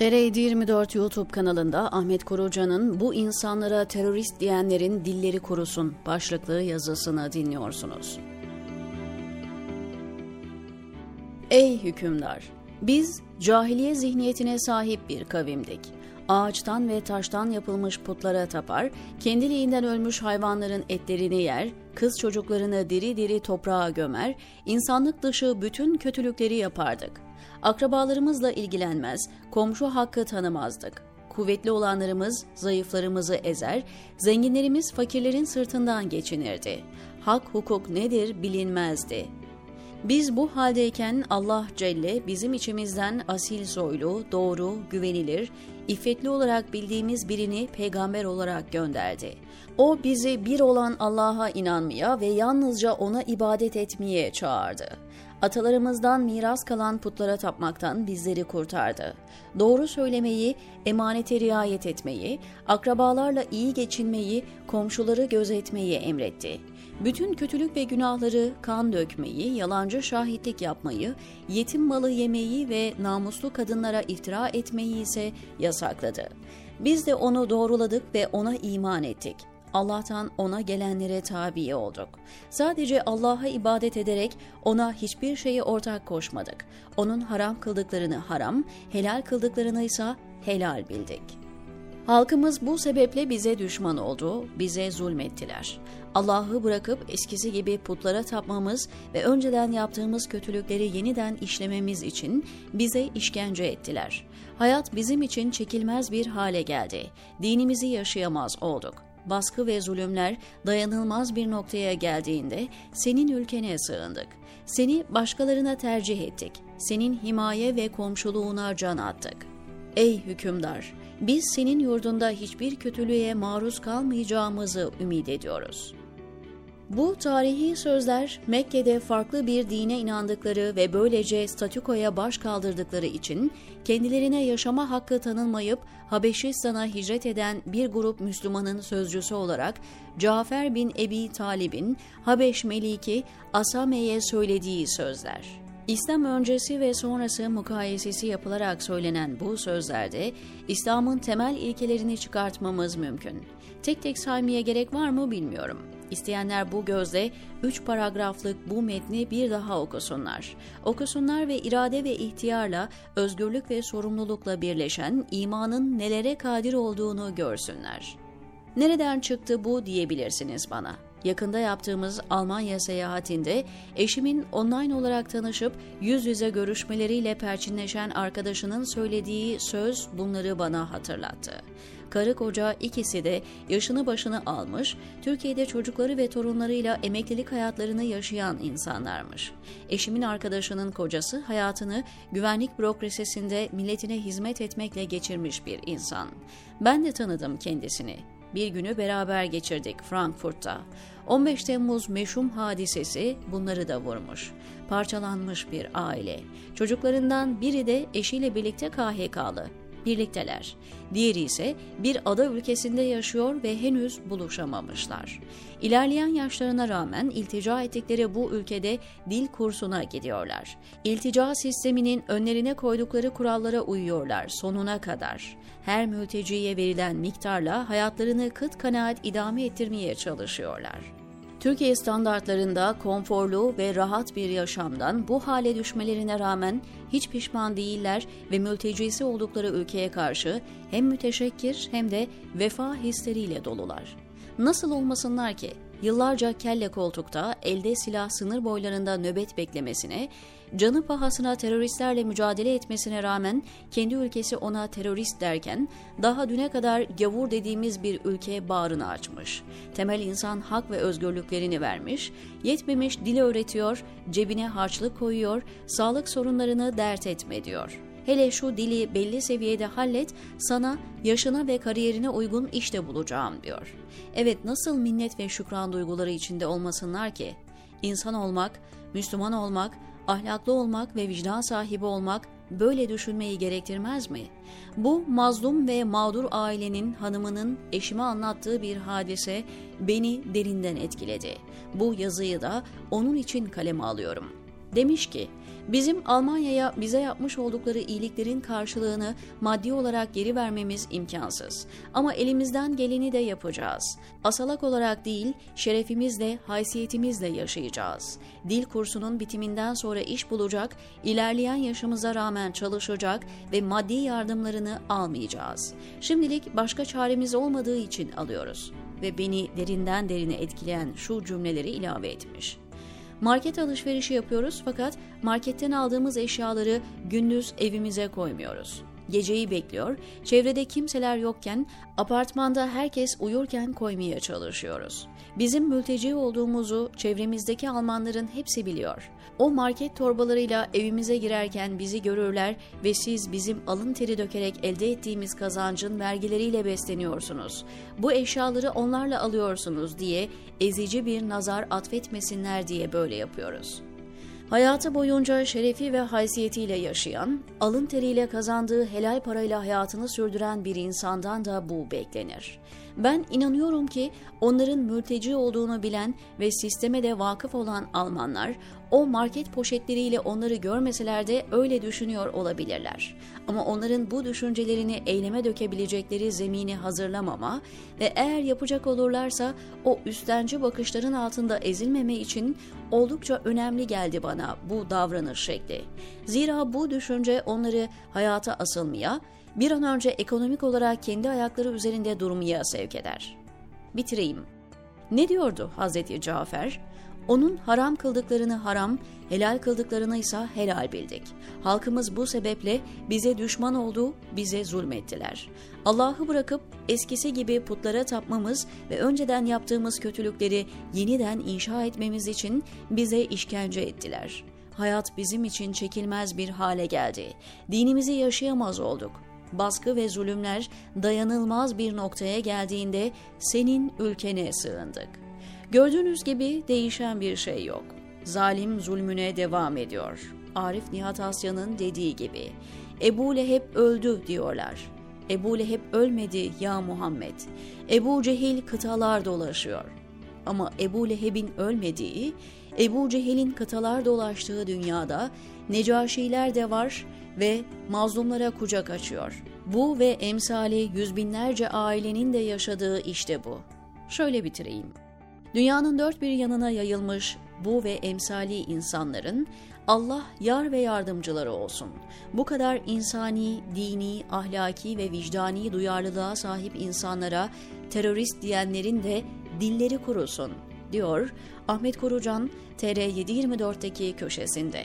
TR 24 YouTube kanalında Ahmet Koruca'nın bu insanlara terörist diyenlerin dilleri kurusun başlıklı yazısını dinliyorsunuz. Ey hükümdar! Biz cahiliye zihniyetine sahip bir kavimdik. Ağaçtan ve taştan yapılmış putlara tapar, kendiliğinden ölmüş hayvanların etlerini yer, kız çocuklarını diri diri toprağa gömer, insanlık dışı bütün kötülükleri yapardık. Akrabalarımızla ilgilenmez, komşu hakkı tanımazdık. Kuvvetli olanlarımız zayıflarımızı ezer, zenginlerimiz fakirlerin sırtından geçinirdi. Hak hukuk nedir bilinmezdi. Biz bu haldeyken Allah Celle bizim içimizden asil soylu, doğru, güvenilir, iffetli olarak bildiğimiz birini peygamber olarak gönderdi. O bizi bir olan Allah'a inanmaya ve yalnızca ona ibadet etmeye çağırdı. Atalarımızdan miras kalan putlara tapmaktan bizleri kurtardı. Doğru söylemeyi, emanete riayet etmeyi, akrabalarla iyi geçinmeyi, komşuları gözetmeyi emretti. Bütün kötülük ve günahları, kan dökmeyi, yalancı şahitlik yapmayı, yetim malı yemeyi ve namuslu kadınlara iftira etmeyi ise yasakladı. Biz de onu doğruladık ve ona iman ettik. Allah'tan ona gelenlere tabi olduk. Sadece Allah'a ibadet ederek ona hiçbir şeyi ortak koşmadık. Onun haram kıldıklarını haram, helal kıldıklarını ise helal bildik. Halkımız bu sebeple bize düşman oldu, bize zulmettiler. Allah'ı bırakıp eskisi gibi putlara tapmamız ve önceden yaptığımız kötülükleri yeniden işlememiz için bize işkence ettiler. Hayat bizim için çekilmez bir hale geldi. Dinimizi yaşayamaz olduk baskı ve zulümler dayanılmaz bir noktaya geldiğinde senin ülkene sığındık. Seni başkalarına tercih ettik. Senin himaye ve komşuluğuna can attık. Ey hükümdar! Biz senin yurdunda hiçbir kötülüğe maruz kalmayacağımızı ümit ediyoruz.'' Bu tarihi sözler Mekke'de farklı bir dine inandıkları ve böylece statükoya baş kaldırdıkları için kendilerine yaşama hakkı tanınmayıp Habeşistan'a hicret eden bir grup Müslümanın sözcüsü olarak Cafer bin Ebi Talib'in Habeş Meliki Asame'ye söylediği sözler. İslam öncesi ve sonrası mukayesesi yapılarak söylenen bu sözlerde İslam'ın temel ilkelerini çıkartmamız mümkün. Tek tek saymaya gerek var mı bilmiyorum. İsteyenler bu gözle üç paragraflık bu metni bir daha okusunlar. Okusunlar ve irade ve ihtiyarla, özgürlük ve sorumlulukla birleşen imanın nelere kadir olduğunu görsünler. Nereden çıktı bu diyebilirsiniz bana. Yakında yaptığımız Almanya seyahatinde eşimin online olarak tanışıp yüz yüze görüşmeleriyle perçinleşen arkadaşının söylediği söz bunları bana hatırlattı. Karı koca ikisi de yaşını başını almış, Türkiye'de çocukları ve torunlarıyla emeklilik hayatlarını yaşayan insanlarmış. Eşimin arkadaşının kocası hayatını güvenlik bürokrasisinde milletine hizmet etmekle geçirmiş bir insan. Ben de tanıdım kendisini. Bir günü beraber geçirdik Frankfurt'ta. 15 Temmuz meşhum hadisesi bunları da vurmuş. Parçalanmış bir aile. Çocuklarından biri de eşiyle birlikte KHK'lı birlikteler. Diğeri ise bir ada ülkesinde yaşıyor ve henüz buluşamamışlar. İlerleyen yaşlarına rağmen iltica ettikleri bu ülkede dil kursuna gidiyorlar. İltica sisteminin önlerine koydukları kurallara uyuyorlar sonuna kadar. Her mülteciye verilen miktarla hayatlarını kıt kanaat idame ettirmeye çalışıyorlar. Türkiye standartlarında konforlu ve rahat bir yaşamdan bu hale düşmelerine rağmen hiç pişman değiller ve mültecisi oldukları ülkeye karşı hem müteşekkir hem de vefa hisleriyle dolular. Nasıl olmasınlar ki? Yıllarca kelle koltukta, elde silah sınır boylarında nöbet beklemesine, canı pahasına teröristlerle mücadele etmesine rağmen kendi ülkesi ona terörist derken daha düne kadar gavur dediğimiz bir ülke bağrını açmış. Temel insan hak ve özgürlüklerini vermiş, yetmemiş dili öğretiyor, cebine harçlık koyuyor, sağlık sorunlarını dert etme diyor.'' Hele şu dili belli seviyede hallet, sana yaşına ve kariyerine uygun işte bulacağım diyor. Evet nasıl minnet ve şükran duyguları içinde olmasınlar ki? İnsan olmak, Müslüman olmak, ahlaklı olmak ve vicdan sahibi olmak böyle düşünmeyi gerektirmez mi? Bu mazlum ve mağdur ailenin hanımının eşime anlattığı bir hadise beni derinden etkiledi. Bu yazıyı da onun için kaleme alıyorum.'' Demiş ki, bizim Almanya'ya bize yapmış oldukları iyiliklerin karşılığını maddi olarak geri vermemiz imkansız. Ama elimizden geleni de yapacağız. Asalak olarak değil, şerefimizle, haysiyetimizle yaşayacağız. Dil kursunun bitiminden sonra iş bulacak, ilerleyen yaşımıza rağmen çalışacak ve maddi yardımlarını almayacağız. Şimdilik başka çaremiz olmadığı için alıyoruz ve beni derinden derine etkileyen şu cümleleri ilave etmiş. Market alışverişi yapıyoruz fakat marketten aldığımız eşyaları gündüz evimize koymuyoruz. Geceyi bekliyor, çevrede kimseler yokken, apartmanda herkes uyurken koymaya çalışıyoruz. Bizim mülteci olduğumuzu çevremizdeki Almanların hepsi biliyor. O market torbalarıyla evimize girerken bizi görürler ve siz bizim alın teri dökerek elde ettiğimiz kazancın vergileriyle besleniyorsunuz. Bu eşyaları onlarla alıyorsunuz diye ezici bir nazar atfetmesinler diye böyle yapıyoruz.'' Hayatı boyunca şerefi ve haysiyetiyle yaşayan, alın teriyle kazandığı helal parayla hayatını sürdüren bir insandan da bu beklenir. Ben inanıyorum ki onların mülteci olduğunu bilen ve sisteme de vakıf olan Almanlar o market poşetleriyle onları görmeseler de öyle düşünüyor olabilirler. Ama onların bu düşüncelerini eyleme dökebilecekleri zemini hazırlamama ve eğer yapacak olurlarsa o üstenci bakışların altında ezilmeme için oldukça önemli geldi bana bu davranış şekli. Zira bu düşünce onları hayata asılmaya, bir an önce ekonomik olarak kendi ayakları üzerinde durmaya sevk eder. Bitireyim. Ne diyordu Hazreti Cafer? Onun haram kıldıklarını haram, helal kıldıklarını ise helal bildik. Halkımız bu sebeple bize düşman oldu, bize zulmettiler. Allah'ı bırakıp eskisi gibi putlara tapmamız ve önceden yaptığımız kötülükleri yeniden inşa etmemiz için bize işkence ettiler. Hayat bizim için çekilmez bir hale geldi. Dinimizi yaşayamaz olduk baskı ve zulümler dayanılmaz bir noktaya geldiğinde senin ülkene sığındık. Gördüğünüz gibi değişen bir şey yok. Zalim zulmüne devam ediyor. Arif Nihat Asya'nın dediği gibi. Ebu Leheb öldü diyorlar. Ebu Leheb ölmedi ya Muhammed. Ebu Cehil kıtalar dolaşıyor. Ama Ebu Leheb'in ölmediği, Ebu Cehil'in kıtalar dolaştığı dünyada Necaşiler de var ve mazlumlara kucak açıyor. Bu ve emsali yüz binlerce ailenin de yaşadığı işte bu. Şöyle bitireyim. Dünyanın dört bir yanına yayılmış bu ve emsali insanların Allah yar ve yardımcıları olsun. Bu kadar insani, dini, ahlaki ve vicdani duyarlılığa sahip insanlara terörist diyenlerin de dilleri kurusun, diyor Ahmet Korucan TR724'teki köşesinde.